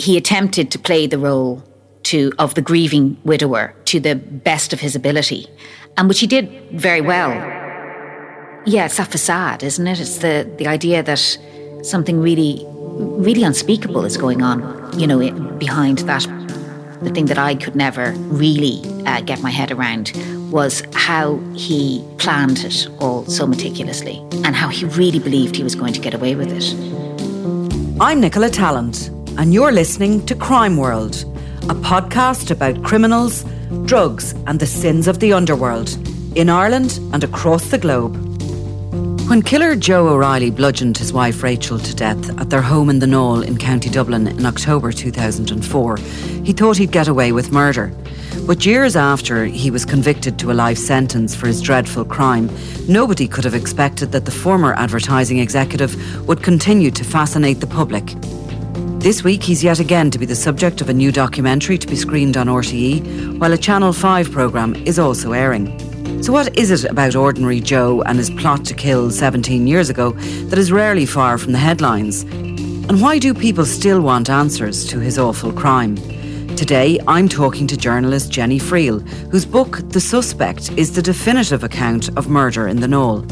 he attempted to play the role to of the grieving widower to the best of his ability, and which he did very well. Yeah, it's that facade, isn't it? It's the the idea that something really, really unspeakable is going on. You know, behind that. The thing that I could never really uh, get my head around was how he planned it all so meticulously and how he really believed he was going to get away with it. I'm Nicola Tallant, and you're listening to Crime World, a podcast about criminals, drugs, and the sins of the underworld in Ireland and across the globe. When killer Joe O'Reilly bludgeoned his wife Rachel to death at their home in the Naul in County Dublin in October 2004, he thought he'd get away with murder. But years after he was convicted to a life sentence for his dreadful crime, nobody could have expected that the former advertising executive would continue to fascinate the public. This week, he's yet again to be the subject of a new documentary to be screened on RTE, while a Channel 5 programme is also airing. So, what is it about ordinary Joe and his plot to kill 17 years ago that is rarely far from the headlines? And why do people still want answers to his awful crime? Today, I'm talking to journalist Jenny Friel, whose book, The Suspect, is the definitive account of murder in the Naul.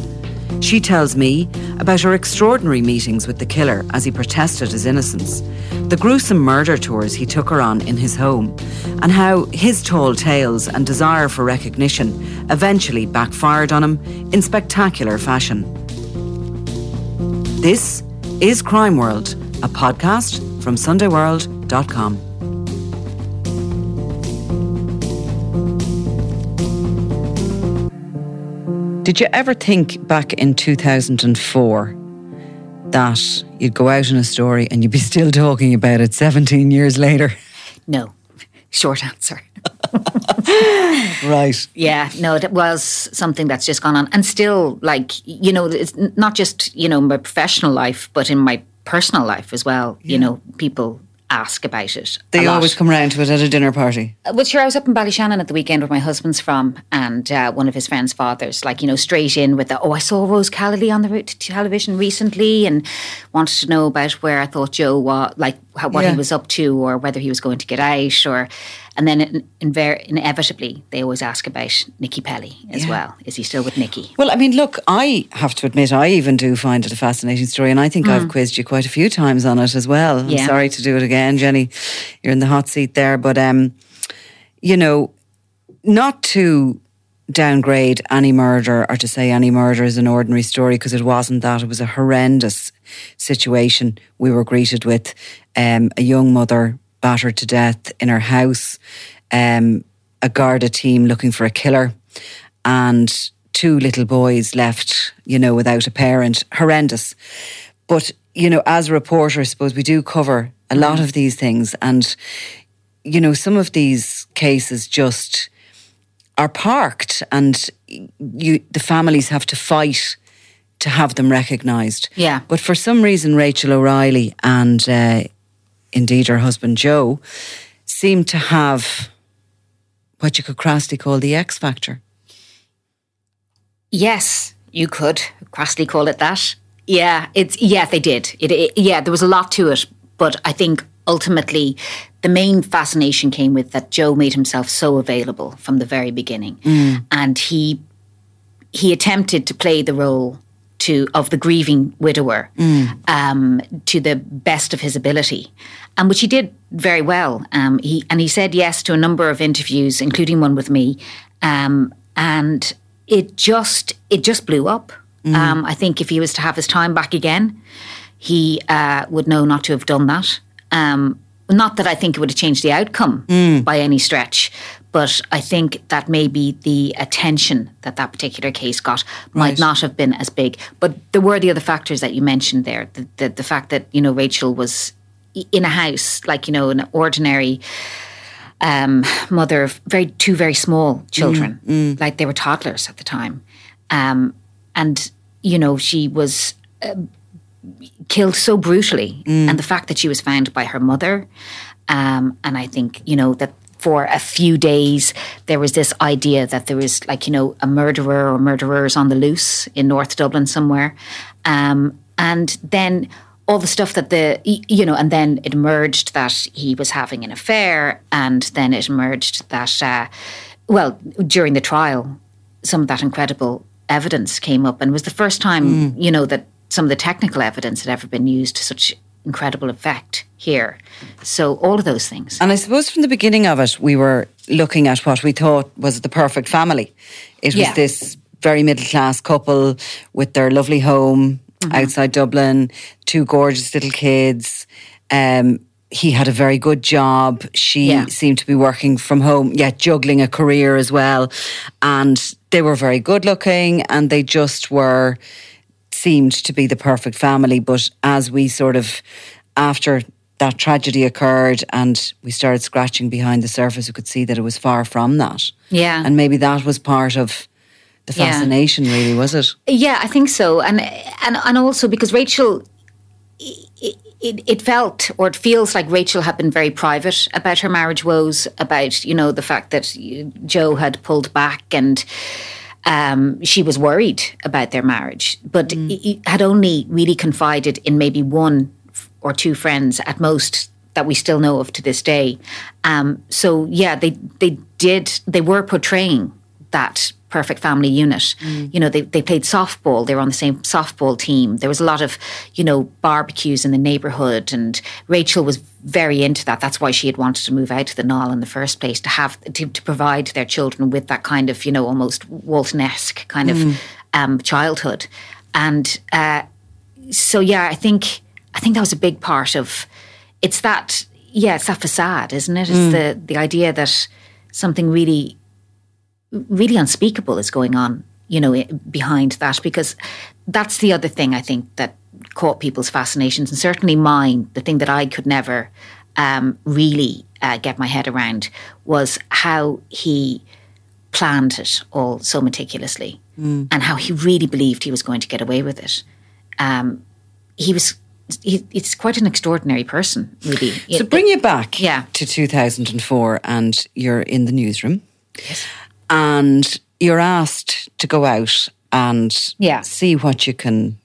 She tells me about her extraordinary meetings with the killer as he protested his innocence, the gruesome murder tours he took her on in his home, and how his tall tales and desire for recognition eventually backfired on him in spectacular fashion. This is Crime World, a podcast from SundayWorld.com. Did you ever think back in 2004 that you'd go out in a story and you'd be still talking about it 17 years later? No. Short answer. right. Yeah, no, it was something that's just gone on. And still, like, you know, it's not just, you know, my professional life, but in my personal life as well. Yeah. You know, people ask about it. They always come round to it at a dinner party. Uh, well, sure, I was up in Ballyshannon at the weekend where my husband's from, and uh, one of his friends' fathers, like, you know, straight in with the, oh, I saw Rose Callaly on the route to television recently and wanted to know about where I thought Joe was, like, how, what yeah. he was up to or whether he was going to get out or and then in, in inevitably, they always ask about Nikki Pelley as yeah. well. Is he still with Nicky? Well, I mean, look, I have to admit, I even do find it a fascinating story, and I think mm. I've quizzed you quite a few times on it as well. I'm yeah. sorry to do it again, Jenny. You're in the hot seat there, but um, you know, not to downgrade any murder or to say any murder is an ordinary story because it wasn't that. It was a horrendous situation we were greeted with. Um, a young mother battered to death in her house, um, a Garda team looking for a killer, and two little boys left, you know, without a parent. Horrendous. But, you know, as a reporter, I suppose we do cover a lot of these things. And, you know, some of these cases just are parked and you the families have to fight to have them recognised. Yeah. But for some reason, Rachel O'Reilly and uh, indeed her husband Joe, seemed to have what you could crassly call the X factor. Yes, you could crassly call it that. Yeah, it's yeah, they did. It, it, yeah, there was a lot to it, but I think ultimately the main fascination came with that Joe made himself so available from the very beginning, mm. and he he attempted to play the role to of the grieving widower mm. um, to the best of his ability, and which he did very well. Um, he and he said yes to a number of interviews, including one with me, um, and it just it just blew up. Mm. Um, I think if he was to have his time back again, he uh, would know not to have done that. Um, not that I think it would have changed the outcome mm. by any stretch, but I think that maybe the attention that that particular case got might right. not have been as big. But there were the other factors that you mentioned there. The, the, the fact that, you know, Rachel was in a house, like, you know, an ordinary um, mother of very two very small children, mm, mm. like they were toddlers at the time. Um, and, you know, she was uh, killed so brutally. Mm. And the fact that she was found by her mother. Um, and I think, you know, that for a few days, there was this idea that there was, like, you know, a murderer or murderers on the loose in North Dublin somewhere. Um, and then all the stuff that the you know, and then it emerged that he was having an affair, and then it emerged that, uh, well, during the trial, some of that incredible evidence came up, and was the first time you know that some of the technical evidence had ever been used to such incredible effect here. So all of those things. And I suppose from the beginning of it, we were looking at what we thought was the perfect family. It was Yeah. this very middle class couple with their lovely home Mm-hmm. outside Dublin, two gorgeous little kids. Um, he had a very good job. She Yeah. seemed to be working from home, yet juggling a career as well. And they were very good looking and they just were seemed to be the perfect family. But as we sort of, after that tragedy occurred and we started scratching behind the surface, we could see that it was far from that. Yeah. And maybe that was part of the Yeah. fascination, really, was it? Yeah, I think so, and and and also because Rachel, it, it, it felt or it feels like Rachel had been very private about her marriage woes, about you know the fact that Joe had pulled back and. Um, she was worried about their marriage, but he had only really confided in maybe one or two friends at most that we still know of to this day. Um, so yeah, they they did they were portraying that perfect family unit. You know, they, they played softball. They were on the same softball team. There was a lot of, you know, barbecues in the neighborhood. And Rachel was very into that. That's why she had wanted to move out to the Naul in the first place, to have, to, to provide their children with that kind of, you know, almost Walton-esque kind of um, childhood. And uh, so, yeah, I think, I think that was a big part of, it's that, yeah, it's that facade, isn't it? It's the, the idea that something really really unspeakable is going on, you know, behind that because that's the other thing I think that caught people's fascinations and certainly mine. The thing that I could never um, really uh, get my head around was how he planned it all so meticulously and how he really believed he was going to get away with it. Um, he was. He, it's quite an extraordinary person, really. So bring you back Yeah. to 2004 and you're in the newsroom. And you're asked to go out and Yeah. see what you can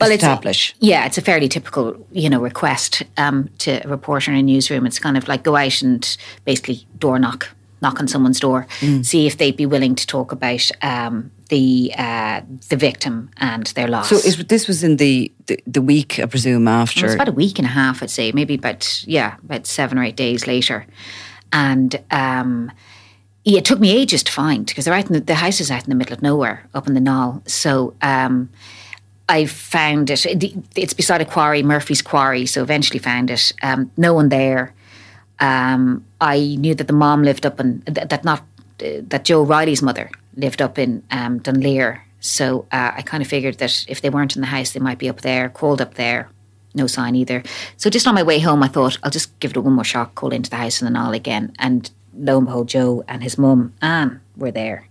Well, establish. It's, yeah, it's a fairly typical, you know, request um, to a reporter in a newsroom. It's kind of like go out and basically door knock, knock on someone's door, Mm. see if they'd be willing to talk about um, the uh, the victim and their loss. so is, this was in the, the, the week, I presume, after. It was about a week and a half, I'd say, maybe about yeah, about seven or eight days later, and um, it took me ages to find because they're out in the, the house is out in the middle of nowhere, up in the Naul. So um, I found it. it- It's beside a quarry, Murphy's Quarry. So eventually found it. Um, no one there. Um, I knew that the mom lived up in that, that not uh, that Joe Riley's mother lived up in um, Dunleer. So uh, I kind of figured that if they weren't in the house, they might be up there. Called up there, no sign either. So just on my way home, I thought I'll just give it one more shot. Call into the house in the Naul again, and lo and behold, Joe and his mum Anne were there.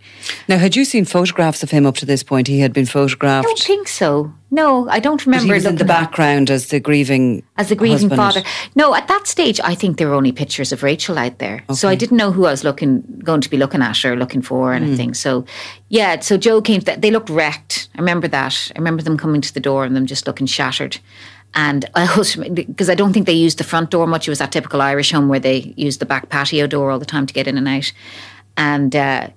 now, had you seen photographs of him up to this point? He had been photographed. I don't think so. No, I don't but remember. he was in the background as the grieving as the grieving husband. father. No, at that stage, I think there were only pictures of Rachel out there, so I didn't know who I was looking going to be looking at or looking for or Hmm. anything. So, yeah, so Joe came. They looked wrecked. I remember that. I remember them coming to the door and them just looking shattered. And I also because I don't think they used the front door much. It was that typical Irish home where they used the back patio door all the time to get in and out. And uh,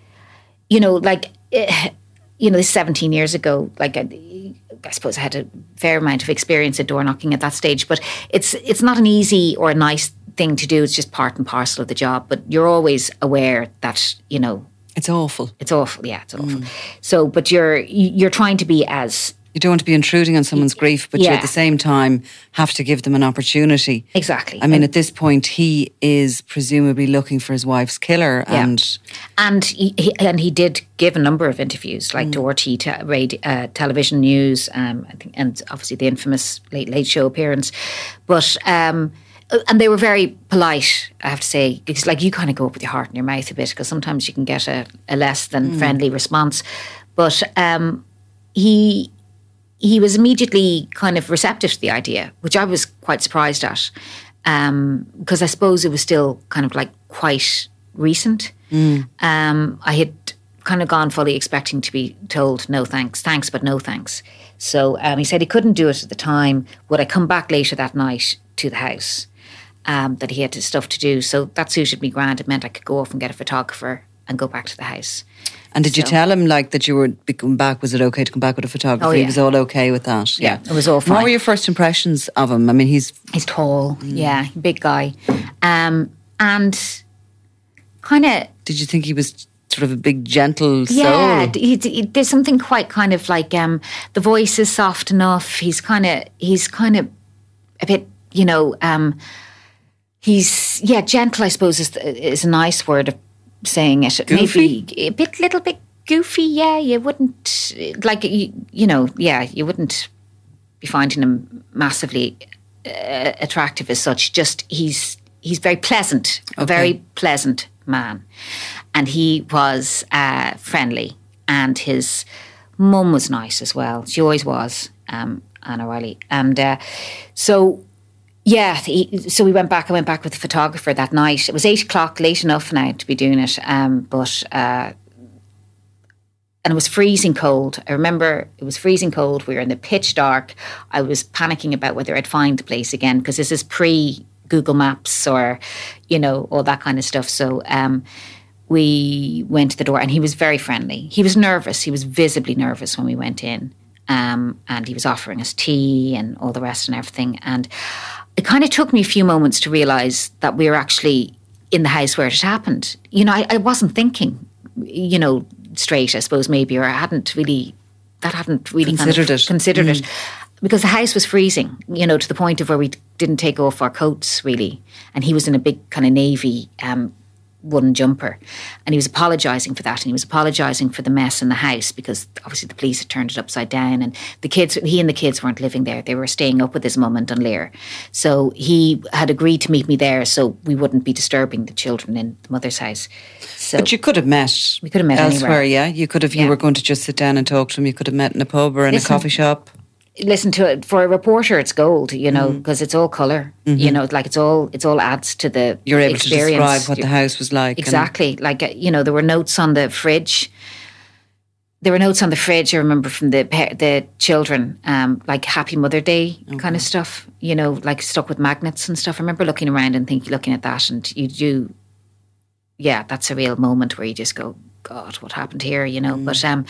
you know, like eh, you know, this 17 years ago. Like I, I suppose I had a fair amount of experience at door knocking at that stage, but it's it's not an easy or a nice thing to do. It's just part and parcel of the job. But you're always aware that you know It's awful. it's awful. Yeah, it's awful. So, but you're you're trying to be as You don't want to be intruding on someone's grief, but you at the same time have to give them an opportunity. exactly. I mean, at this point, he is presumably looking for his wife's killer, Yeah. and and he, he and he did give a number of interviews, like to RT radio, uh, television news, um, I think, and obviously the infamous Late Late Show appearance. But um, and they were very polite, I have to say, because like you kind of go up with your heart in your mouth a bit, because sometimes you can get a, a less than friendly response. But um, he he was immediately kind of receptive to the idea, which I was quite surprised at, because I suppose it was still kind of like quite recent. Um, I had kind of gone fully expecting to be told no thanks, thanks, but no thanks. So um, he said he couldn't do it at the time. Would I come back later that night to the house? Um, that he had stuff to do. So that suited me grand. It meant I could go off and get a photographer and go back to the house. And did you tell him like that you were coming back? Was it okay to come back with a photographer? Oh, yeah. He was all okay with that. Yeah, it was all What were your first impressions of him? I mean, he's He's tall, Mm. yeah, big guy, um, and kind of did you think he was sort of a big gentle soul? d- he- he- there's something quite kind of like um, the voice is soft enough. He's kind of he's kind of a bit, you know, um, he's yeah, gentle. I suppose is is a nice word of saying it. Goofy? Maybe a bit, little bit goofy. Yeah, you wouldn't like you, you know. Yeah, you wouldn't be finding him massively uh, attractive as such. Just he's he's very pleasant, a very pleasant man, and he was uh, friendly, and his mum was nice as well. She always was, um, Anne O'Reilly, and uh, so. Yeah, he, so we went back. I went back with the photographer that night. It was eight o'clock, late enough now to be doing it. Um, but uh, and it was freezing cold. I remember it was freezing cold. We were in the pitch dark. I was panicking about whether I'd find the place again because this is pre Google Maps or, you know, all that kind of stuff. So um, we went to the door and he was very friendly. He was nervous. He was visibly nervous when we went in. Um, and he was offering us tea and all the rest and everything. And it kind of took me a few moments to realize that we were actually in the house where it had happened. You know, I, I wasn't thinking, you know, straight, I suppose, maybe, or I hadn't really, that hadn't really kind of Considered it. Considered it. Because the house was freezing, you know, to the point of where we didn't take off our coats really. And he was in a big kind of navy um, woolen jumper. And he was apologising for that. And he was apologising for the mess in the house because obviously the police had turned it upside down. And the kids, he and the kids weren't living there. They were staying up with his mum in Dunleer. So he had agreed to meet me there so we wouldn't be disturbing the children in the mother's house. So But you could have met. We could have met elsewhere. anywhere. Yeah, you could have. You Yeah. were going to just sit down and talk to him. You could have met in a pub or in Listen, a coffee shop. Listen to it for a reporter it's gold you know Mm. because it's all color you know like it's all it's all adds to the Mm-hmm. You're able experience. to describe what the house was like. exactly like you know there were notes on the fridge there were notes on the fridge i remember from the the children um like happy mother day kind of stuff you know like stuck with magnets and stuff i remember looking around and thinking looking at that and you do yeah that's a real moment where you just go god what happened here you know but um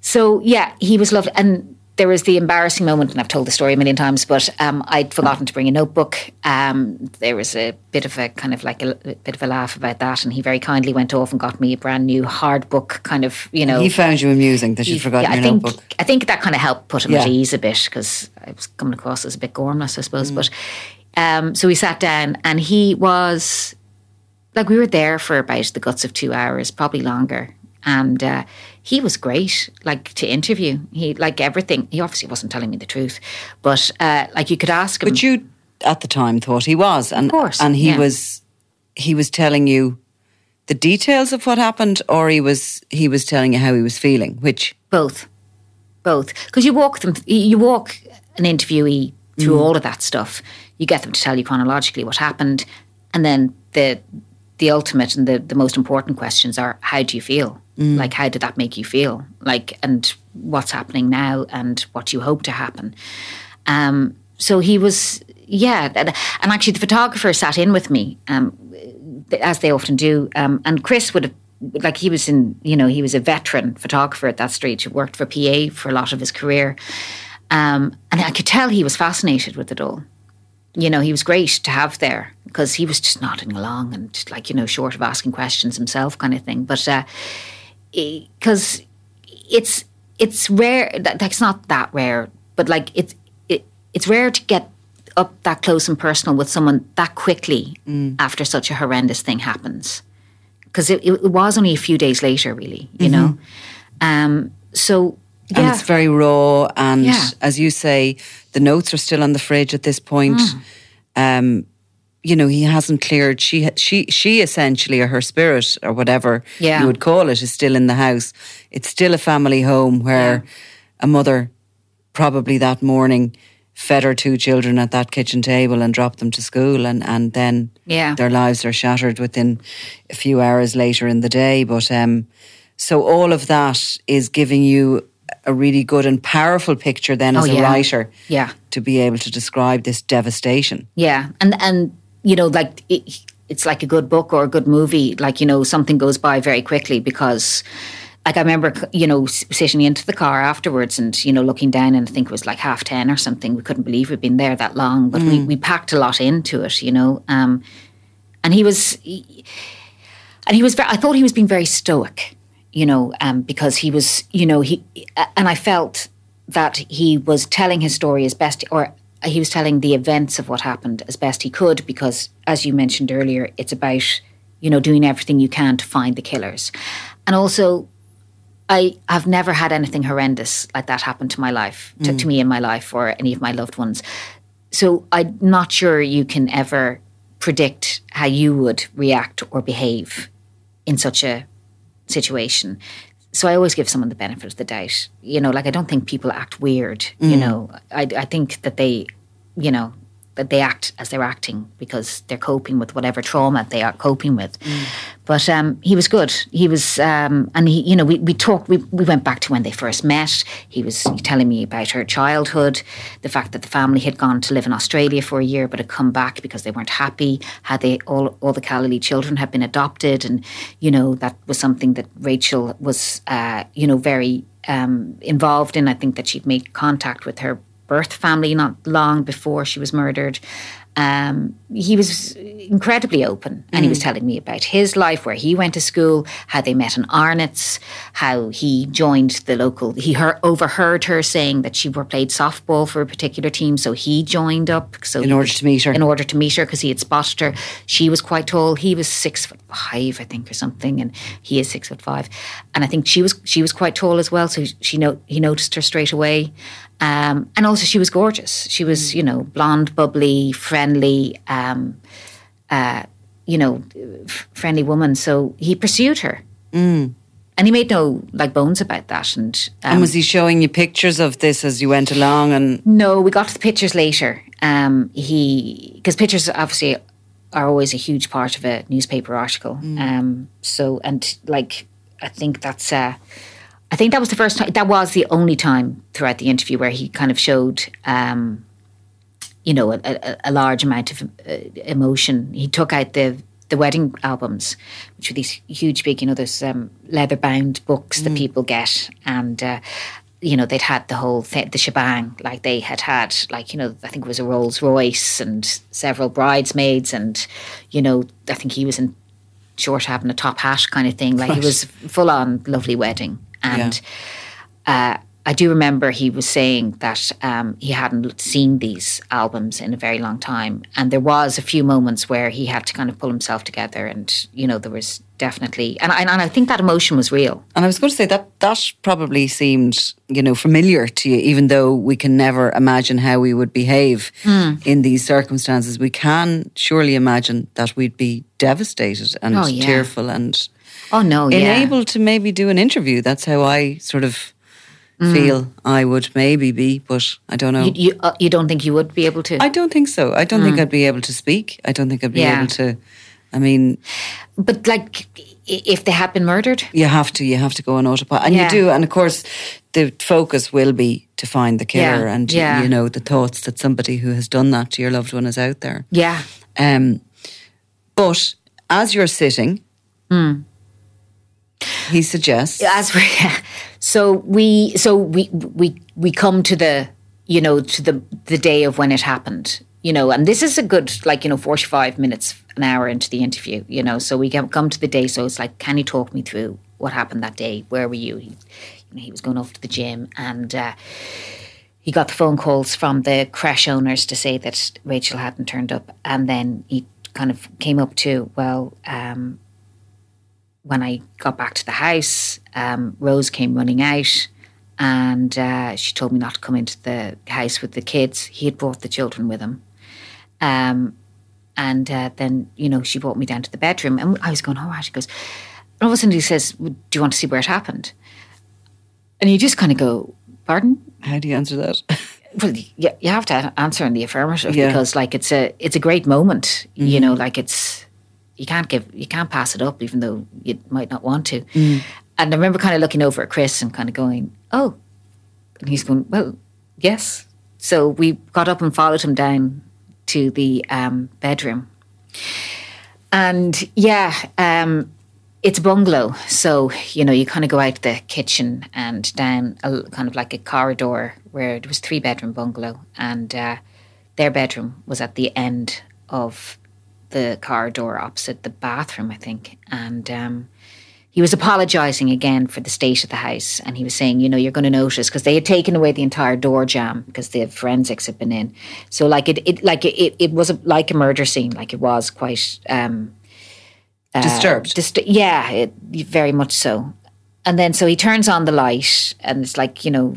so yeah, he was lovely, and there was the embarrassing moment, and I've told the story a million times, but um, I'd forgotten to bring a notebook. Um, there was a bit of a kind of like a, a bit of a laugh about that, and he very kindly went off and got me a brand new hard book, kind of you know. He found you amusing that you'd forgotten yeah, I your think notebook. I think that kind of helped put him Yeah. at ease a bit because I was coming across as a bit gormless, I Mm. suppose. But um, so we sat down, and he was like we were there for about the guts of two hours, probably longer. And uh, he was great, like to interview. He like everything. He obviously wasn't telling me the truth, but uh, like you could ask him. But you, at the time, thought he was, and course, and he yeah. was, he was telling you the details of what happened, or he was he was telling you how he was feeling. Which both, both, because you walk them. You walk an interviewee through all of that stuff. You get them to tell you chronologically what happened, and then the the ultimate and the, the most important questions are how do you feel like how did that make you feel? Like and what's happening now and what you hope to happen? Um, so he was yeah and, actually the photographer sat in with me um, as they often do um, and chris would have like he was in you know he was a veteran photographer at that stage who worked for pa for a lot of his career. Um, and i could tell he was fascinated with it all. You know, he was great to have there because he was just nodding along and like, you know, short of asking questions himself kind of thing. But because it's it's rare, that, that's not that rare, but like it's it, it's rare to get up that close and personal with someone that quickly after such a horrendous thing happens. Because it, it was only a few days later, really, you know. Um, so and it's very raw, and Yeah. as you say, the notes are still on the fridge at this point. Mm. Um, you know, he hasn't cleared. She, she, she essentially, or her spirit, or whatever Yeah. you would call it, is still in the house. It's still a family home where a mother, probably that morning, fed her two children at that kitchen table and dropped them to school, and and then Yeah. their lives are shattered within a few hours later in the day. But um, So all of that is giving you a really good and powerful picture then as Oh, a yeah. writer Yeah. to be able to describe this devastation. Yeah, and and you know, like it, it's like a good book or a good movie. Like you know, something goes by very quickly because, like I remember, you know, sitting into the car afterwards and you know looking down and I think it was like half ten or something. We couldn't believe we'd been there that long, but we we packed a lot into it, you know. Um, and he was, he- and he was. Very, I thought he was being very stoic, you know, um, because he was, you know, he, and I felt that he was telling his story as best, or he was telling the events of what happened as best he could, because as you mentioned earlier, it's about, you know, doing everything you can to find the killers, and also. I have never had anything horrendous like that happen to my life, to, to mm. me in my life, or any of my loved ones. So I'm not sure you can ever predict how you would react or behave in such a situation. So I always give someone the benefit of the doubt. You know, like I don't think people act weird. You mm. know, I, I think that they, you know, that they act as they're acting because they're coping with whatever trauma they are coping with. But um, he was good. He was, um, and he, you know, we, we talked, we, we went back to when they first met. He was telling me about her childhood, the fact that the family had gone to live in Australia for a year but had come back because they weren't happy. Had they, all, all the Callaly children had been adopted. And, you know, that was something that Rachel was, uh, you know, very um, involved in. I think that she'd made contact with her birth family not long before she was murdered. Um, he was incredibly open and he was telling me about his life, where he went to school, how they met in Arnott's, how he joined the local. He heard, overheard her saying that she were played softball for a particular team, so he joined up. So In order could- to meet her. In order to meet her, because he had spotted her. She was quite tall. He was six foot five, I think, or something, and he is six foot five. And I think she was she was quite tall as well. So she know he noticed her straight away. Um, and also, she was gorgeous. She was, you know, blonde, bubbly, friendly, um, uh, you know, f- friendly woman. So he pursued her, mm. and he made no like bones about that. And, um, And was he showing you pictures of this as you went along? And no, we got to the pictures later. Um, he because pictures obviously are always a huge part of a newspaper article. Um, so and like I think that's uh, I think that was the first time. That was the only time throughout the interview where he kind of showed. Um, you know, a, a, a large amount of uh, emotion. He took out the the wedding albums, which were these huge, big, you know, those um, leather bound books that people get, and uh, you know they'd had the whole th- the shebang. Like they had had, like you know, I think it was a Rolls Royce and several bridesmaids, and you know, I think he was in short having a top hat kind of thing. Like he was full on lovely wedding, and uh, I do remember he was saying that um, he hadn't seen these albums in a very long time, and there was a few moments where he had to kind of pull himself together, and you know there was definitely, and I, and I think that emotion was real. and I was going to say that that probably seemed, you know, familiar to you, even though we can never imagine how we would behave Hmm. in these circumstances. We can surely imagine that we'd be devastated and Oh, yeah. tearful and Oh no, yeah, unable to maybe do an interview. That's how I sort of Hmm. feel I would maybe be, but I don't know. you you, uh, you don't think you would be able to? I don't think so. I don't think I'd be able to speak. I don't think I'd be. Yeah. able to. I mean, but like, if they had been murdered, you have to. You have to go on autopilot, and Yeah. you do. And of course, the focus will be to find the killer, Yeah, and you know the thoughts that somebody who has done that to your loved one is out there. yeah, Um, but as you're sitting, Hmm. He suggests. as we so we so we we we come to the you know to the the day of when it happened you know and this is a good like you know 45 minutes an hour into the interview you know so we come to the day so it's like can you talk me through what happened that day? Where were you? He, you know, he was going off to the gym and uh, he got the phone calls from the crèche owners to say that Rachel hadn't turned up. And then he kind of came up to well um, when I got back to the house, um, Rose came running out and uh, she told me not to come into the house with the kids. He had brought the children with him. Um, and uh, then, you know, she brought me down to the bedroom and I was going, oh, right. She goes, and all of a sudden he says, "Do you want to see where it happened? And you just kind of go, pardon? How do you answer that? Well, you, you have to answer in the affirmative Yeah. because, like, it's a it's a great moment. You know, like it's you can't give you can't pass it up, even though you might not want to. and I remember kind of looking over at Chris and kind of going, "Oh," and he's going, "Well, yes." So we got up and followed him down to the um, bedroom, and yeah, um, it's a bungalow. So you know, you kind of go out the kitchen and down a kind of like a corridor where it was three bedroom bungalow, and uh, their bedroom was at the end of the corridor opposite the bathroom, I think, and. Um, he was apologising again for the state of the house, and he was saying, you know, you're going to notice because they had taken away the entire door jamb because the forensics had been in. So, like it, it like it, it was a, like a murder scene. Like it was quite um, uh, disturbed. Dist- yeah, it, very much so. And then so he turns on the light, and it's like you know,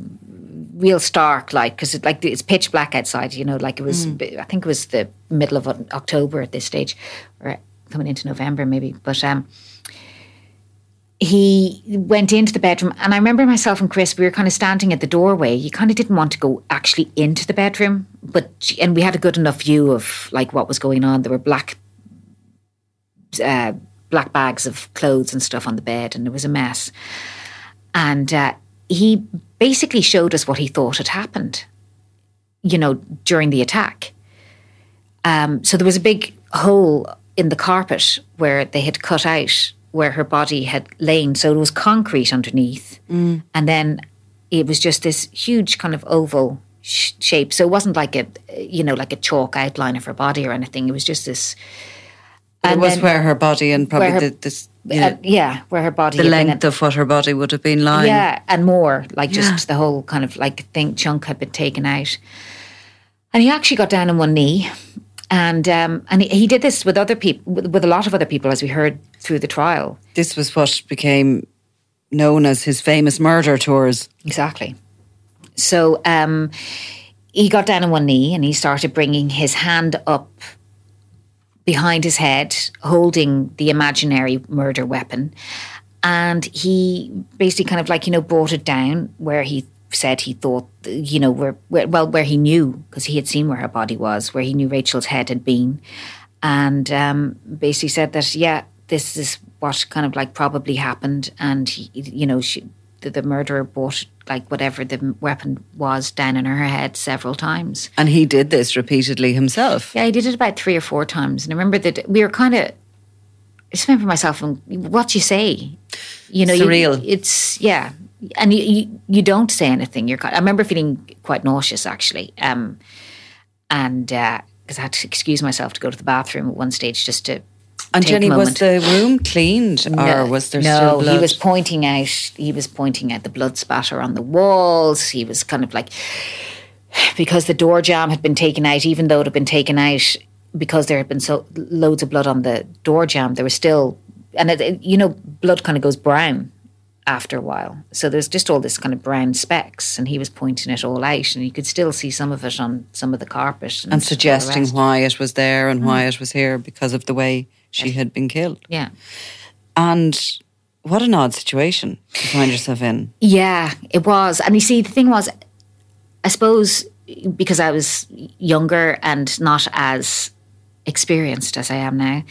real stark light because it, like it's pitch black outside. You know, like it was. Mm. I think it was the middle of October at this stage, or coming into November maybe, but. um he went into the bedroom and I remember myself and Chris we were kind of standing at the doorway you kind of didn't want to go actually into the bedroom but and we had a good enough view of like what was going on there were black uh, black bags of clothes and stuff on the bed and it was a mess and uh, he basically showed us what he thought had happened you know during the attack um, so there was a big hole in the carpet where they had cut out where her body had lain. So it was concrete underneath. Mm. And then it was just this huge kind of oval sh- shape. So it wasn't like a, you know, like a chalk outline of her body or anything. It was just this. It was where her body and probably her, the, this. Yeah, uh, yeah, where her body. The length of what her body would have been lying. Yeah, and more. Like just yeah. the whole kind of like thing, chunk had been taken out. And he actually got down on one knee and um, and he, he, did this with other people, with, with, a lot of other people, as we heard through the trial. This was what became known as his famous murder tours. Exactly. So um, he got down on one knee and he started bringing his hand up behind his head, holding the imaginary murder weapon. And he basically kind of like, you know, brought it down where he said he thought, you know, where, where well, where he knew because he had seen where her body was, where he knew Rachel's head had been, and um, basically said that yeah, this is what kind of like probably happened, and he, you know, she, the, the murderer brought like whatever the weapon was down in her head several times. And he did this repeatedly himself. Yeah, he did it about three or four times, and I remember that we were kind of. I just remember myself and what you say, you know, surreal. You, it's yeah, and you, you, you don't say anything. You're. I remember feeling quite nauseous actually, um, and because uh, I had to excuse myself to go to the bathroom at one stage just to. And Jenny, was the room cleaned, or was there no, still blood? he was pointing out. He was pointing out the blood spatter on the walls. He was kind of like because the door jamb had been taken out, even though it had been taken out because there had been so loads of blood on the door jamb. There was still, and it, it, you know, blood kind of goes brown after a while. So there's just all this kind of brown specks, and he was pointing it all out, and you could still see some of it on some of the carpet, and, and suggesting why it was there and mm. why it was here because of the way she had been killed. Yeah, and what an odd situation to find yourself in. Yeah, it was, and you see, the thing was, I suppose because I was younger and not as experienced as I am now.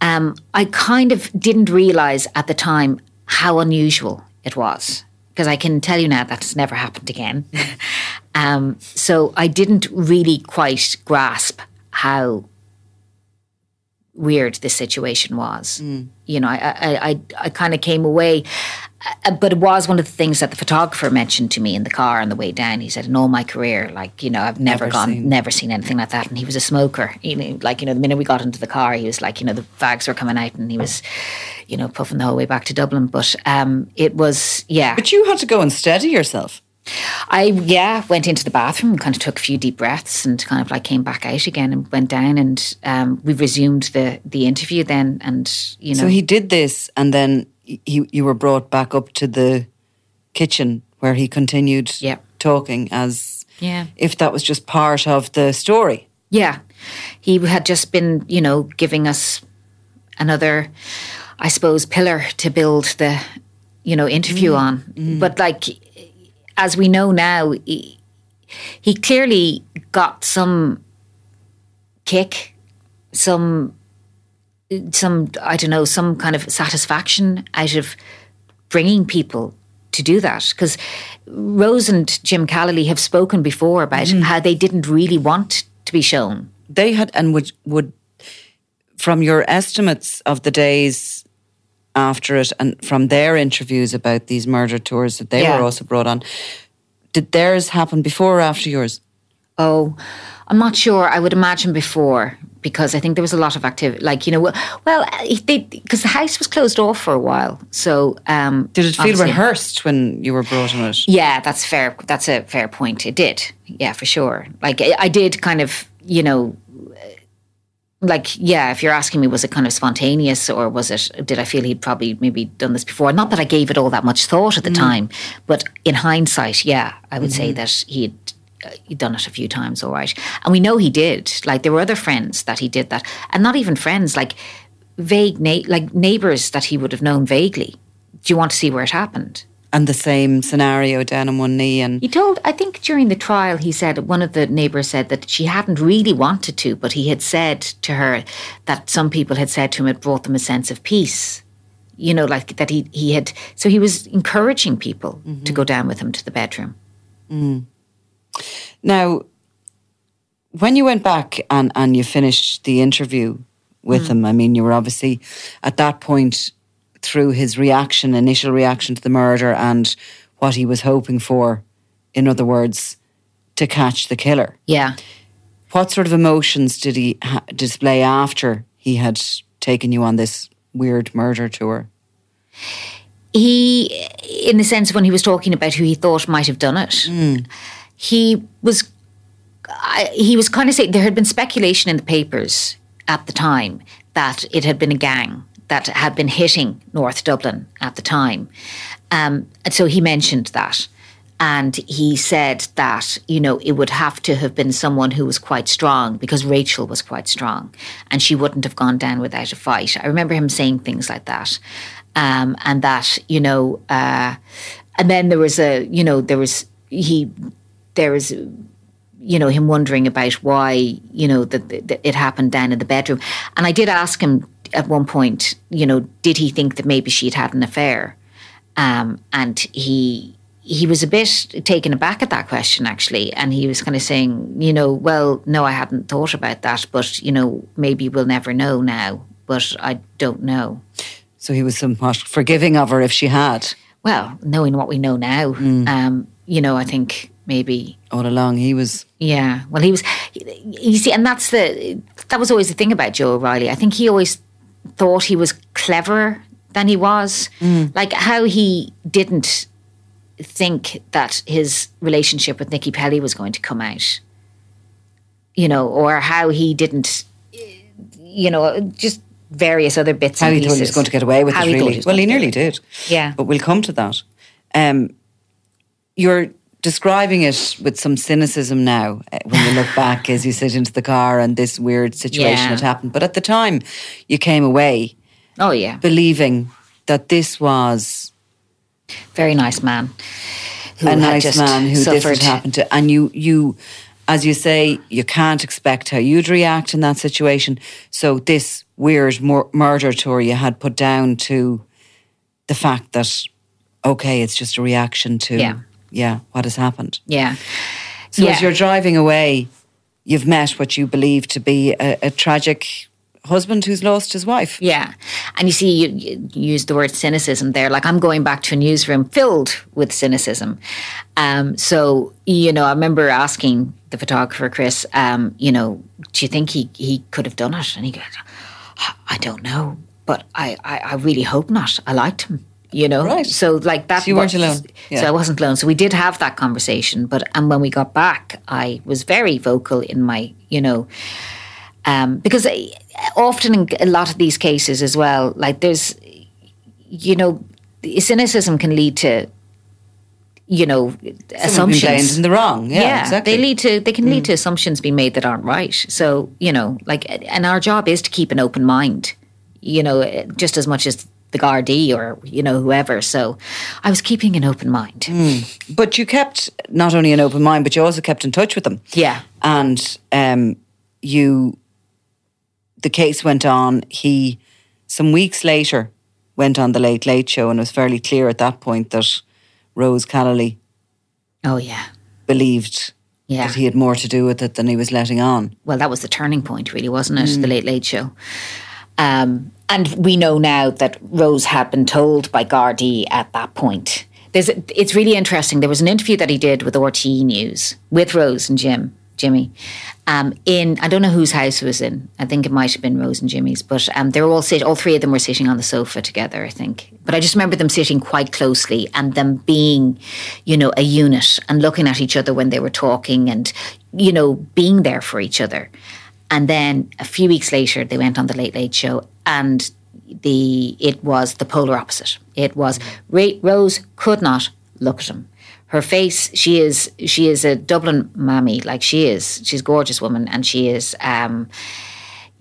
Um, I kind of didn't realize at the time how unusual it was because I can tell you now that's never happened again. um, so I didn't really quite grasp how weird this situation was. Mm. You know, I I, I, I kind of came away, uh, but it was one of the things that the photographer mentioned to me in the car on the way down. He said, "In all my career, like you know, I've never, never gone, seen. never seen anything like that." And he was a smoker. You know, like you know, the minute we got into the car, he was like, you know, the fags were coming out, and he was, you know, puffing the whole way back to Dublin. But um, it was, yeah. But you had to go and steady yourself. I yeah went into the bathroom, kind of took a few deep breaths, and kind of like came back out again and went down, and um, we resumed the the interview then, and you know. So he did this, and then he you were brought back up to the kitchen where he continued yeah. talking as yeah if that was just part of the story. Yeah, he had just been you know giving us another, I suppose, pillar to build the you know interview mm. on, mm. but like as we know now, he, he clearly got some kick, some some I don't know, some kind of satisfaction out of bringing people to do that because Rose and Jim Callaly have spoken before about mm. how they didn't really want to be shown. They had, and would, would, from your estimates of the days after it and from their interviews about these murder tours that they Yeah. were also brought on, did theirs happen before or after yours? Oh, I'm not sure. I would imagine before because I think there was a lot of activity. Like you know, well, because the house was closed off for a while. So um, Did it feel rehearsed when you were brought on it? Yeah, that's fair. That's a fair point. It did. Yeah, for sure. Like I, I did kind of, you know, like yeah. If you're asking me, was it kind of spontaneous or was it? Did I feel he'd probably maybe done this before? Not that I gave it all that much thought at the time, but in hindsight, yeah, I would say that he had. uh, He'd done it a few times, all right, and we know he did. Like there were other friends that he did that, and not even friends, like vague, na- like neighbors that he would have known vaguely. Do you want to see where it happened? And the same scenario down on one knee and He told, I think during the trial, he said, one of the neighbours said that she hadn't really wanted to, but he had said to her that some people had said to him it brought them a sense of peace. You know, like that he, he had, so he was encouraging people to go down with him to the bedroom. mm. Now, when you went back and, and you finished the interview with him, I mean, you were obviously at that point through his reaction, initial reaction to the murder, and what he was hoping for, in other words, to catch the killer. Yeah. What sort of emotions did he ha- display after he had taken you on this weird murder tour? he, in the sense of when he was talking about who he thought might have done it, hmm. he was I, he was kind of saying there had been speculation in the papers at the time that it had been a gang that had been hitting North Dublin at the time, um, and so he mentioned that. And he said that, you know, it would have to have been someone who was quite strong because Rachel was quite strong and she wouldn't have gone down without a fight. I remember him saying things like that. Um, and that, you know, uh, and then there was a, you know, there was, he, there was, you know, him wondering about why, you know, that, that it happened down in the bedroom. And I did ask him at one point, you know, did he think that maybe she'd had an affair? Um, and he he was a bit taken aback at that question actually, and he was kind of saying, you know, well, no, I hadn't thought about that, but you know, maybe we'll never know now. But I don't know. So he was somewhat forgiving of her if she had. Well, knowing what we know now, um, you know, I think maybe All along, he was Yeah, well, he was. You see, and that's the that was always the thing about Joe O'Reilly. I think he always thought he was cleverer than he was. Like how he didn't think that his relationship with Nikki Pelley was going to come out. You know, or how he didn't. You know, just various other bits. how and he thought he was pieces. going to get away with How it. he Really, was well, he nearly did. Yeah. but we'll come to that. Um, you're describing it with some cynicism now uh, when you look back as you sit into the car and this weird situation Yeah. had happened. But at the time, you came away Oh yeah, believing that this was very nice man. Who a nice man who this suffered. had happened to, and you you. As you say, you can't expect how you'd react in that situation. So this weird mur- murder tour you had put down to the fact that okay, it's just a reaction to Yeah. Yeah what has happened. Yeah. So yeah. as you're driving away, you've met what you believe to be a, a tragic husband who's lost his wife. Yeah. And you see, you, you used the word cynicism there. Like, I'm going back to a newsroom filled with cynicism. Um, so, you know, I remember asking the photographer, Chris, um, you know, do you think he, he could have done it? And he goes, I don't know, but I, I, I really hope not. I liked him. You know, Right. so like that. So you weren't was- alone. Yeah. So I wasn't alone. So we did have that conversation. But and when we got back, I was very vocal in my, you know, um, because I- often in a lot of these cases as well, like there's, you know, cynicism can lead to, you know, Someone assumptions. in the wrong. Yeah, exactly. Mm. they lead to they can lead to assumptions being made that aren't right. So you know, like, and our job is to keep an open mind. You know, just as much as the Gardaí or you know whoever. So I was keeping an open mind. Mm. But you kept not only an open mind, but you also kept in touch with them. Yeah. And um, you, the case went on. He, some weeks later, went on the Late Late Show, and it was fairly clear at that point that Rose Callaly Oh yeah. believed Yeah. that he had more to do with it than he was letting on. well, that was the turning point, really, wasn't it? The Late Late Show. Um, and we know now that Rose had been told by Gardaí at that point. There's, it's really interesting. There was an interview that he did with RTE News with Rose and Jim, Jimmy, um, in I don't know whose house it was in. I think it might have been Rose and Jimmy's, but um, they were all sit. All three of them were sitting on the sofa together. I think, but I just remember them sitting quite closely and them being, you know, a unit and looking at each other when they were talking and, you know, being there for each other. And then a few weeks later, they went on the Late Late Show, and the it was the polar opposite. It was Ra- Rose could not look at him. Her face, she is she is a Dublin mammy, like she is. She's a gorgeous woman, and she is. Um,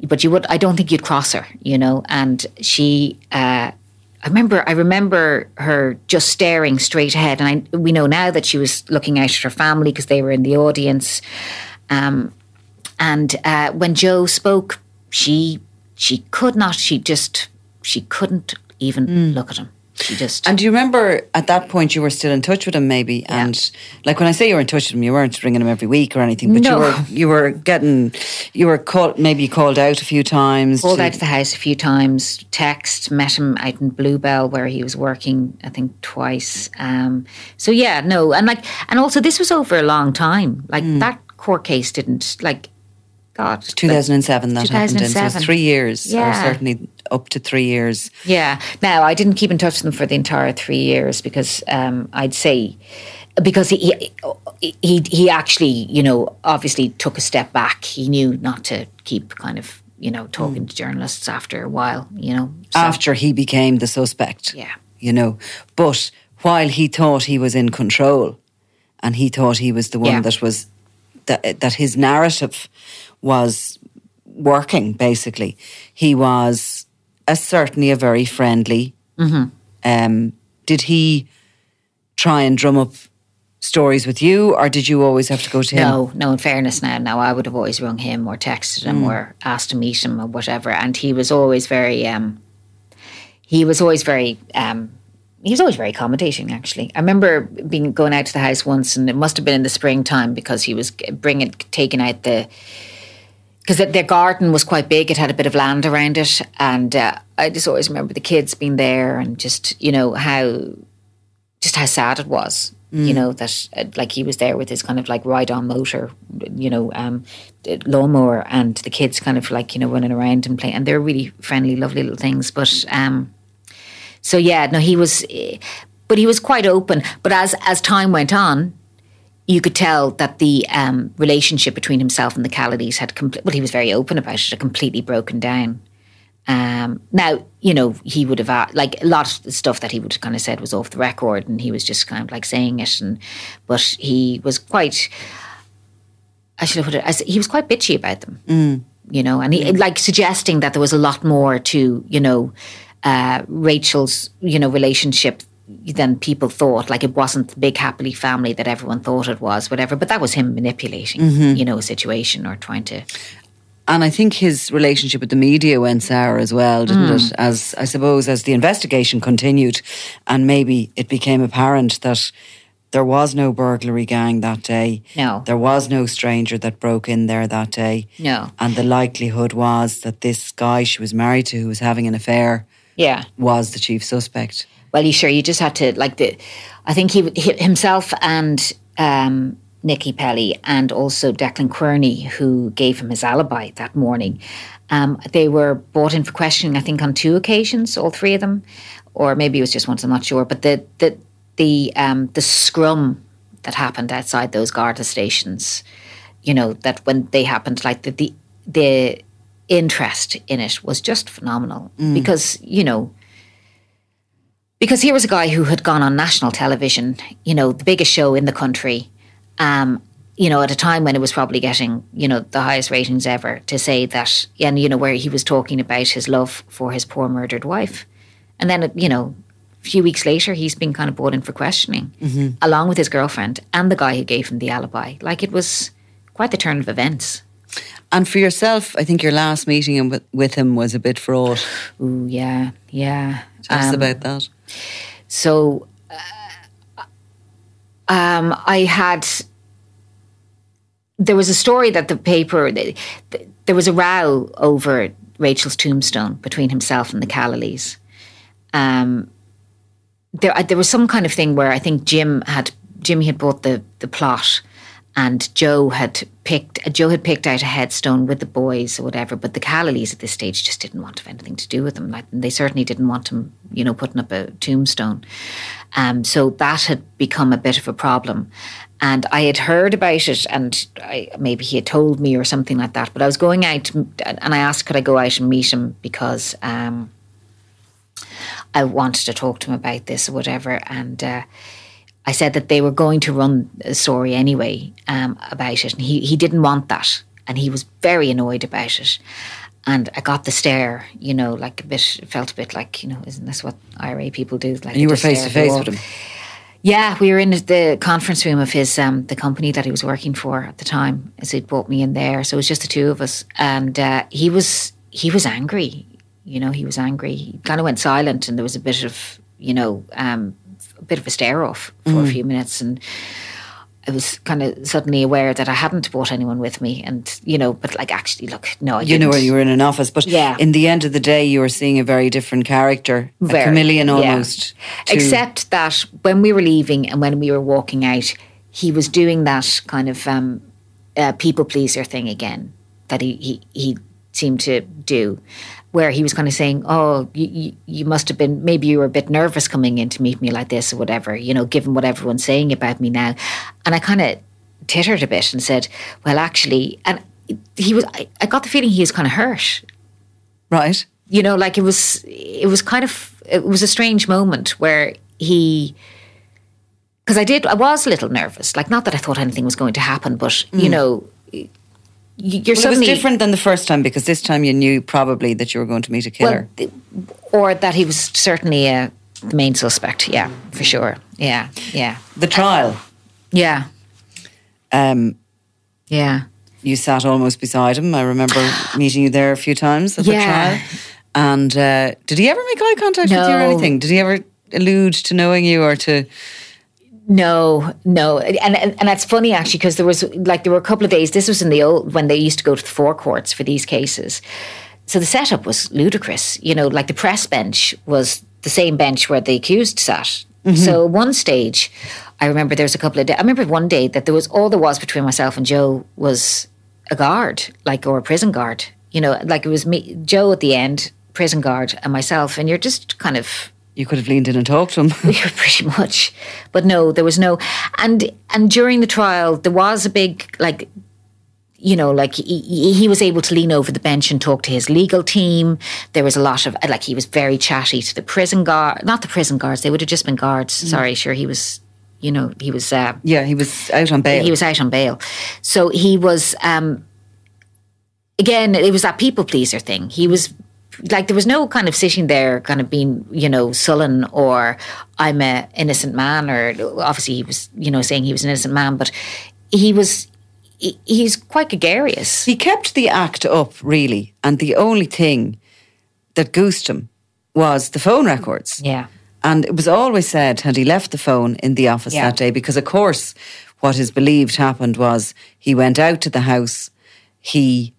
but you would, I don't think you'd cross her, you know. And she, uh, I remember, I remember her just staring straight ahead, and I, we know now that she was looking out at her family because they were in the audience. Um, and uh, when Joe spoke, she she could not. She just she couldn't even look at him. She just And do you remember at that point you were still in touch with him, maybe? And like when I say you were in touch with him, you weren't ringing him every week or anything, but No. you were you were getting you were called maybe called out a few times. called to- out to the house a few times. Text met him out in Bluebell where he was working. I think twice. Um, so yeah, no, and like, and also this was over a long time. Like that court case didn't like. God, like- 2007 that happened in. So 2007. three years, or certainly up to three years. Yeah. Now I didn't keep in touch with them for the entire three years because um, I'd say because he, he he actually you know obviously took a step back. He knew not to keep kind of you know talking to journalists after a while. You know. So, After he became the suspect. Yeah. You know. But while he thought he was in control and he thought he was the one Yeah. that was that that his narrative was working basically he was a, certainly a very friendly Mm-hmm. um, did he try and drum up stories with you or did you always have to go to him No, no. In fairness, now, now I would have always rung him or texted him Mm. or asked to meet him or whatever, and he was always very. Um, he was always very. Um, he was always very accommodating. Actually, I remember being going out to the house once, and it must have been in the springtime because he was bringing taking out the. Because their garden was quite big, it had a bit of land around it, and uh, I just always remember the kids being there, and just you know how just how sad it was. You know that uh, like he was there with his kind of like ride on motor, you know, um, lawnmower, and the kids kind of like you know running around and playing, and they're really friendly, lovely little things. But um, so yeah, no, he was, eh, but he was quite open. But as as time went on, you could tell that the um, relationship between himself and the Callalys had complete. Well, he was very open about it, had completely broken down. Um, now, you know, he would have uh, like a lot of the stuff that he would have kind of said was off the record, and he was just kind of like saying it. And but he was quite. I should have put it as he was quite bitchy about them, you know, and he like suggesting that there was a lot more to you know uh, Rachel's you know relationship than people thought. Like it wasn't the big happily family that everyone thought it was, whatever. But that was him manipulating, mm-hmm. you know, a situation or trying to. And I think his relationship with the media went sour as well, didn't hmm. it? As I suppose as the investigation continued, and maybe it became apparent that there was no burglary gang that day. No. There was no stranger that broke in there that day. No. And the likelihood was that this guy she was married to, who was having an affair, Yeah. was the chief suspect. Well, you sure you just had to like the. I think he, he himself and um, Nikki Pelley and also Declan Querney, who gave him his alibi that morning. Um, they were brought in for questioning. I think on two occasions, all three of them, or maybe it was just once. I'm not sure. But the the the um, the scrum that happened outside those Garda stations, you know, that when they happened, like the the, the interest in it was just phenomenal because you know because here was a guy who had gone on national television, you know, the biggest show in the country, um, you know, at a time when it was probably getting, you know, the highest ratings ever, to say that, and, you know, where he was talking about his love for his poor murdered wife. And then, you know, a few weeks later, he's been kind of brought in for questioning, along with his girlfriend and the guy who gave him the alibi. Like it was quite the turn of events. And for yourself, I think your last meeting with, with him was a bit fraught. Ooh, yeah, yeah. Tell us about that. So, uh, um, I had. There was a story that the paper. There was a row over Rachel's tombstone between himself and the Callalys. Um, there, there was some kind of thing where I think Jim had Jimmy had bought the the plot, and Joe had picked Joe had picked out a headstone with the boys or whatever. But the Callalys at this stage just didn't want to have anything to do with them. Like they certainly didn't want him, you know, putting up a tombstone. Um, so that had become a bit of a problem. And I had heard about it, and I, maybe he had told me or something like that. But I was going out, and I asked, could I go out and meet him because um, I wanted to talk to him about this or whatever. And uh, I said that they were going to run a story anyway um, about it, and he he didn't want that, and he was very annoyed about it. And I got the stare, you know, like a bit, felt a bit like, you know, isn't this what IRA people do? Like and you were face to face with him. Yeah, we were in the conference room of his um, the company that he was working for at the time, as he'd brought me in there. So it was just the two of us, and uh, he was he was angry. You know, he was angry. He kind of went silent, and there was a bit of you know um, bit of a stare off for mm. a few minutes, and I was kind of suddenly aware that I hadn't brought anyone with me, and you know, but like actually, look, no, I you know, you were in an office, but yeah. in the end of the day, you were seeing a very different character, very, a chameleon almost. Yeah. Except that when we were leaving and when we were walking out, he was doing that kind of um, uh, people pleaser thing again that he, he he seemed to do, where he was kind of saying, "Oh, you, you, you, must have been maybe you were a bit nervous coming in to meet me like this or whatever, you know, given what everyone's saying about me now." And I kind of tittered a bit and said, "Well, actually," and he was. I, I got the feeling he was kind of hurt, right? You know, like it was. It was kind of. It was a strange moment where he. Because I did, I was a little nervous. Like, not that I thought anything was going to happen, but mm. you know, you're well, suddenly it was different than the first time because this time you knew probably that you were going to meet a killer, well, or that he was certainly a the main suspect. Yeah, for sure. Yeah, yeah. The trial. Yeah. Um. Yeah. You sat almost beside him. I remember meeting you there a few times at yeah. the trial. And uh, did he ever make eye contact no. with you or anything? Did he ever allude to knowing you or to? No, no, and, and and that's funny actually because there was like there were a couple of days. This was in the old when they used to go to the Four Courts for these cases. So the setup was ludicrous. You know, like the press bench was the same bench where the accused sat. Mm-hmm. So one stage, I remember there was a couple of days. I remember one day that there was all there was between myself and Joe was a guard, like or a prison guard. You know, like it was me, Joe at the end, prison guard, and myself, and you're just kind of you could have leaned in and talked to him. Pretty much, but no, there was no. And and during the trial, there was a big like you know, like he, he, was able to lean over the bench and talk to his legal team. There was a lot of, like, he was very chatty to the prison guard, not the prison guards, they would have just been guards. Mm. Sorry, sure, he was, you know, he was. Uh, yeah, he was out on bail. He was out on bail. So he was, um, again, it was that people pleaser thing. He was like there was no kind of sitting there kind of being you know sullen or i'm a innocent man or obviously he was you know saying he was an innocent man but he was he, he's quite gregarious. He kept the act up really and the only thing that goosed him was the phone records. Yeah. And it was always said had he left the phone in the office yeah. that day because of course what is believed happened was he went out to the house he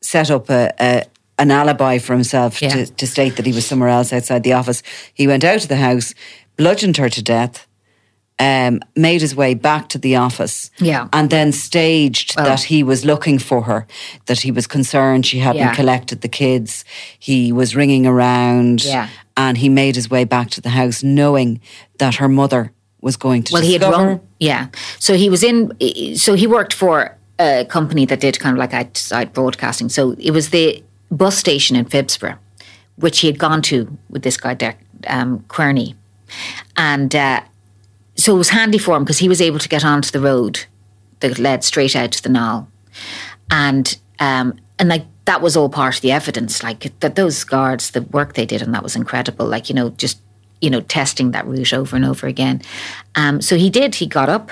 set up a, a, an alibi for himself yeah. to, to state that he was somewhere else outside the office. He went out of the house, bludgeoned her to death, um, made his way back to the office, yeah. and then staged well, that he was looking for her, that he was concerned she hadn't yeah. collected the kids. He was ringing around, yeah. and he made his way back to the house, knowing that her mother was going to. Well, he had run, yeah. So he was in. So he worked for a company that did kind of like outside broadcasting. So it was the bus station in Phibsborough, which he had gone to with this guy, Derek um. And uh, so it was handy for him because he was able to get onto the road that led straight out to the Naul. And, um, and like, that was all part of the evidence. Like, that those guards, the work they did, and that was incredible. Like, you know, just, you know, testing that route over and over again. Um, so he did. He got up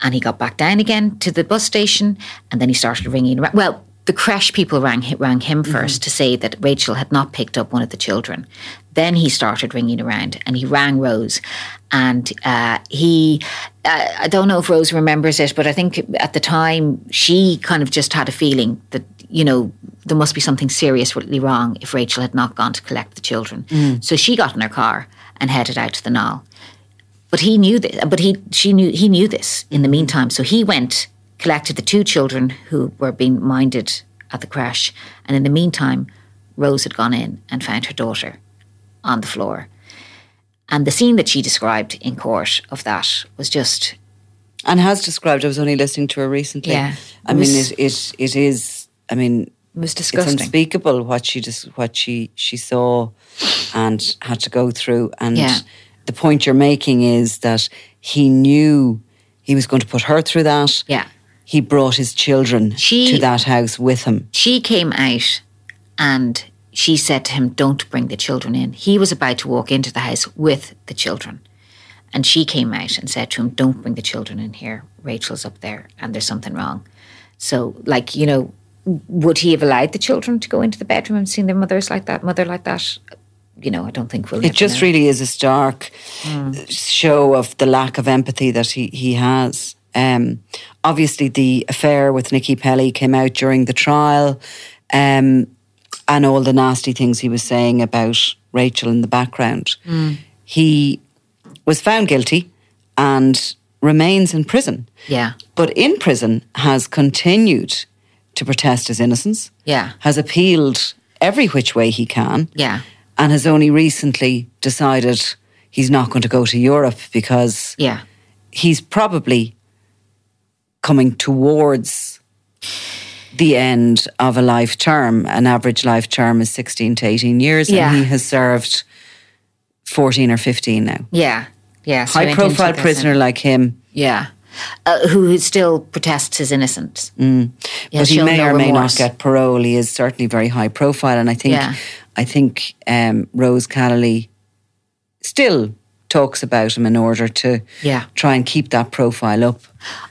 and he got back down again to the bus station and then he started ringing around. Well, the crèche people rang rang him 1st to say that Rachel had not picked up one of the children. Then he started ringing around, and he rang Rose, and uh, he. Uh, I don't know if Rose remembers it, but I think at the time she kind of just had a feeling that you know there must be something seriously wrong if Rachel had not gone to collect the children. So she got in her car and headed out to the Naul. But he knew this. But he she knew he knew this in the meantime. So he went collected the two children who were being minded at the crèche, and in the meantime, Rose had gone in and found her daughter on the floor. And the scene that she described in court of that was just and has described. I was only listening to her recently. Yeah. I It mean, it, it it is. I mean, it was it's unspeakable what she just what she she saw and had to go through. And Yeah. the point you're making is that he knew he was going to put her through that. Yeah. He brought his children She- to that house with him. she came out and she said to him, Don't bring the children in. He was about to walk into the house with the children. And she came out and said to him, Don't bring the children in here. Rachel's up there and there's something wrong. So, like, you know, would he have allowed the children to go into the bedroom and seen their mothers like that, mother like that? You know, I don't think we'll It just know. really is a stark hmm. show of the lack of empathy that he, he has. Um, obviously, the affair with Nikki Pelley came out during the trial, um, and all the nasty things he was saying about Rachel in the background. He was found guilty and remains in prison. Yeah. But in prison has continued to protest his innocence. Yeah. Has appealed every which way he can Yeah. and has only recently decided he's not going to go to Europe because Yeah. he's probably coming towards the end of a life term. An average life term is 16 to 18 years, Yeah. and he has served 14 or 15 now. Yeah. Yeah. So High profile prisoner and- like him, Yeah. Uh, who still protests his innocence. Yeah, Mm. but he may or may not get parole. He is certainly very high profile, and I think Yeah. I think um, Rose Callaly still talks about him in order to Yeah. try and keep that profile up.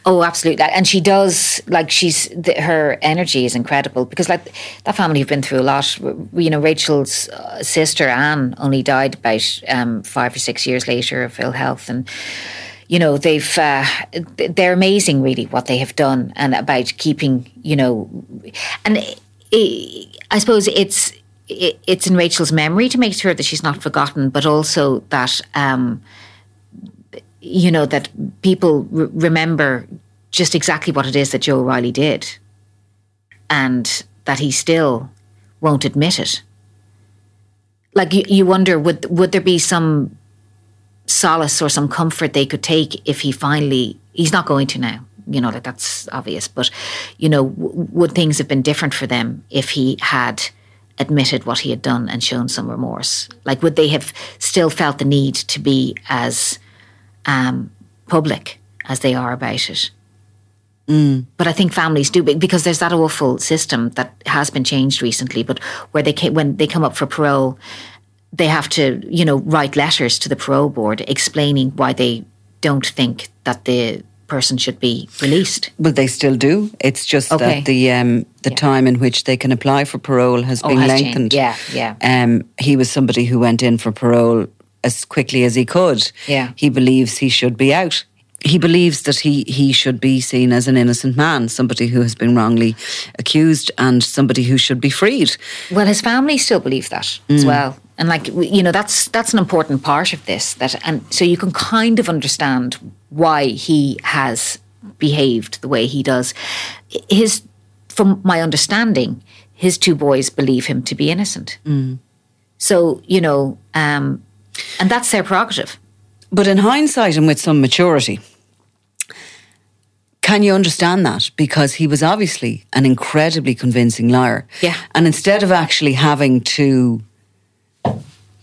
Oh, absolutely. And she does, like, she's, the, her energy is incredible because, like, that family have been through a lot. You know, Rachel's uh, sister, Anne, only died about um, five or six years later of ill health. And, you know, they've, uh, they're amazing, really, what they have done and about keeping, you know, and i I suppose it's, it's in Rachel's memory to make sure that she's not forgotten, but also that, um, you know, that people remember just exactly what it is that Joe Riley did and that he still won't admit it. Like you, you wonder would would there be some solace or some comfort they could take if he finally he's not going to now you know like that's obvious but you know w- would things have been different for them if he had admitted what he had done and shown some remorse like would they have still felt the need to be as um, public as they are about it but I think families do because there's that awful system that has been changed recently. But where they ca when they come up for parole, they have to you know write letters to the parole board explaining why they don't think that the person should be released. Well, they still do. It's just Okay. that the um, the time in which they can apply for parole has Oh, been has lengthened. changed. Yeah, yeah. Um, he was somebody who went in for parole as quickly as he could. Yeah. He believes he should be out. He believes that he, he should be seen as an innocent man, somebody who has been wrongly accused and somebody who should be freed. Well, his family still believe that as well, and like you know, that's that's an important part of this. That and so you can kind of understand why he has behaved the way he does. His, from my understanding, his two boys believe him to be innocent. So you know, um, and that's their prerogative. But in hindsight and with some maturity, can you understand that? Because he was obviously an incredibly convincing liar. Yeah. And instead of actually having to,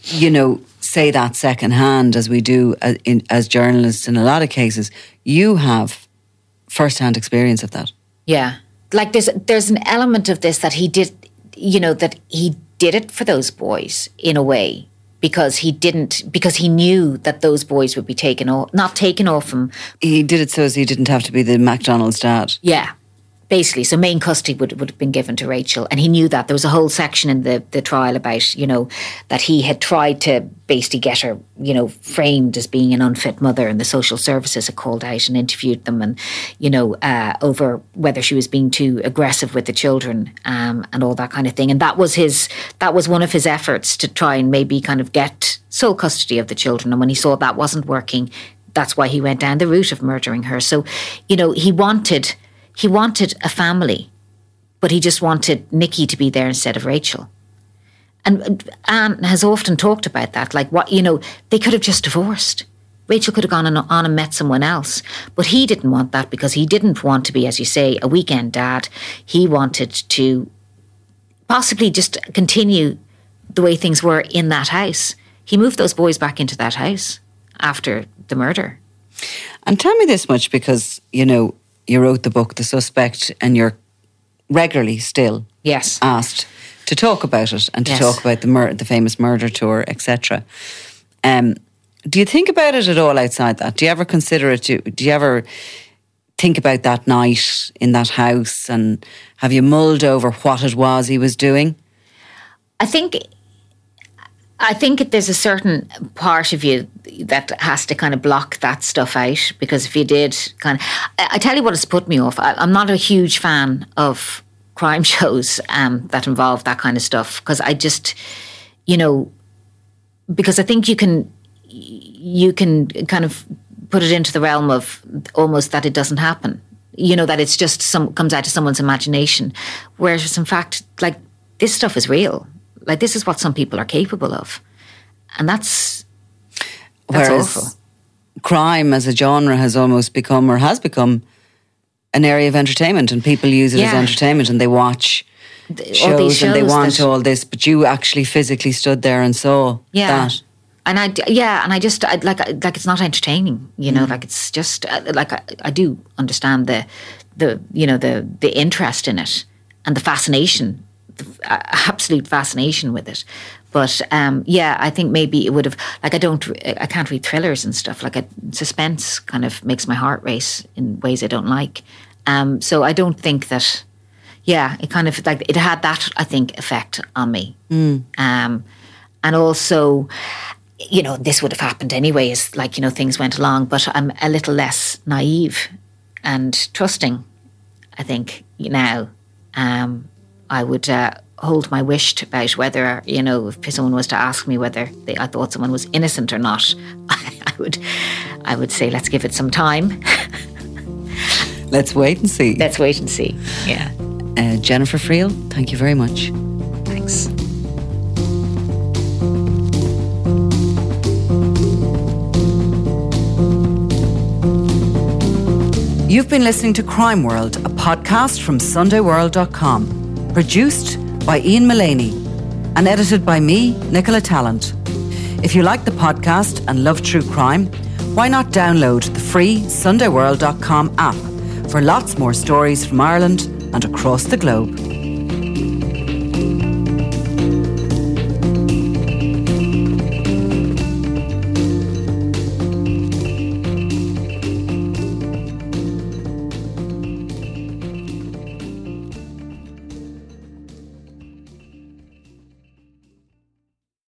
you know, say that secondhand as we do as, in, as journalists in a lot of cases, you have first-hand experience of that. Yeah. Like there's there's an element of this that he did you know that he did it for those boys in a way because he didn't because he knew that those boys would be taken off not taken off him. He did it so as he didn't have to be the McDonald's dad. Yeah. Basically so main custody would, would have been given to rachel and he knew that. There was a whole section in the, the trial about you know that he had tried to basically get her you know framed as being an unfit mother and the social services had called out and interviewed them and you know uh, over whether she was being too aggressive with the children um, and all that kind of thing. And that was his that was one of his efforts to try and maybe kind of get sole custody of the children. And when he saw that wasn't working that's why he went down the route of murdering her. So you know he wanted he wanted a family, but he just wanted Nikki to be there instead of Rachel. And Anne has often talked about that. Like, what, you know, they could have just divorced. Rachel could have gone on and met someone else. But he didn't want that because he didn't want to be, as you say, a weekend dad. He wanted to possibly just continue the way things were in that house. He moved those boys back into that house after the murder. And tell me this much because, you know, you wrote the book, The Suspect, and you're regularly still yes asked to talk about it and to yes. talk about the mur- the famous murder tour, etc. Um, do you think about it at all outside that? Do you ever consider it? Do, do you ever think about that night in that house, and have you mulled over what it was he was doing? I think I think there's a certain part of you that has to kind of block that stuff out because if you did kind of, I, tell you what has put me off. I, am not a huge fan of crime shows um, that involve that kind of stuff because I just, you know, because I think you can, you can kind of put it into the realm of almost that it doesn't happen. You know that it's just some comes out of someone's imagination, whereas in fact, like this stuff is real like this is what some people are capable of, and that's that's Whereas awful. crime as a genre has almost become or has become an area of entertainment, and people use it Yeah. as entertainment, and they watch shows, these and they shows want all this. But you actually physically stood there and saw Yeah. that. And I, yeah, and I just I, like like it's not entertaining, you Mm. know. Like it's just uh, like I, I do understand the, the you know the the interest in it and the fascination, absolute fascination with it. But um, yeah, I think maybe it would have like I don't I can't read thrillers and stuff. Like a, suspense kind of makes my heart race in ways I don't like. Um, so I don't think that. Yeah, it kind of like it had that I think effect on me. Um, and also you know, this would have happened anyway as like, you know, things went along, but I'm a little less naive and trusting, I think, now. Um, I would uh, hold my wish about whether, you know, if someone was to ask me whether they, I thought someone was innocent or not, I, I would I would say let's give it some time. Let's wait and see. let's wait and see. Yeah. Uh, Jennifer Friel, thank you very much. Thanks. You've been listening to Crime World, a podcast from SundayWorld.com, produced by Ian Mullaney and edited by me, Nicola Tallant. If you like the podcast and love true crime, why not download the free SundayWorld.com app for lots more stories from Ireland and across the globe.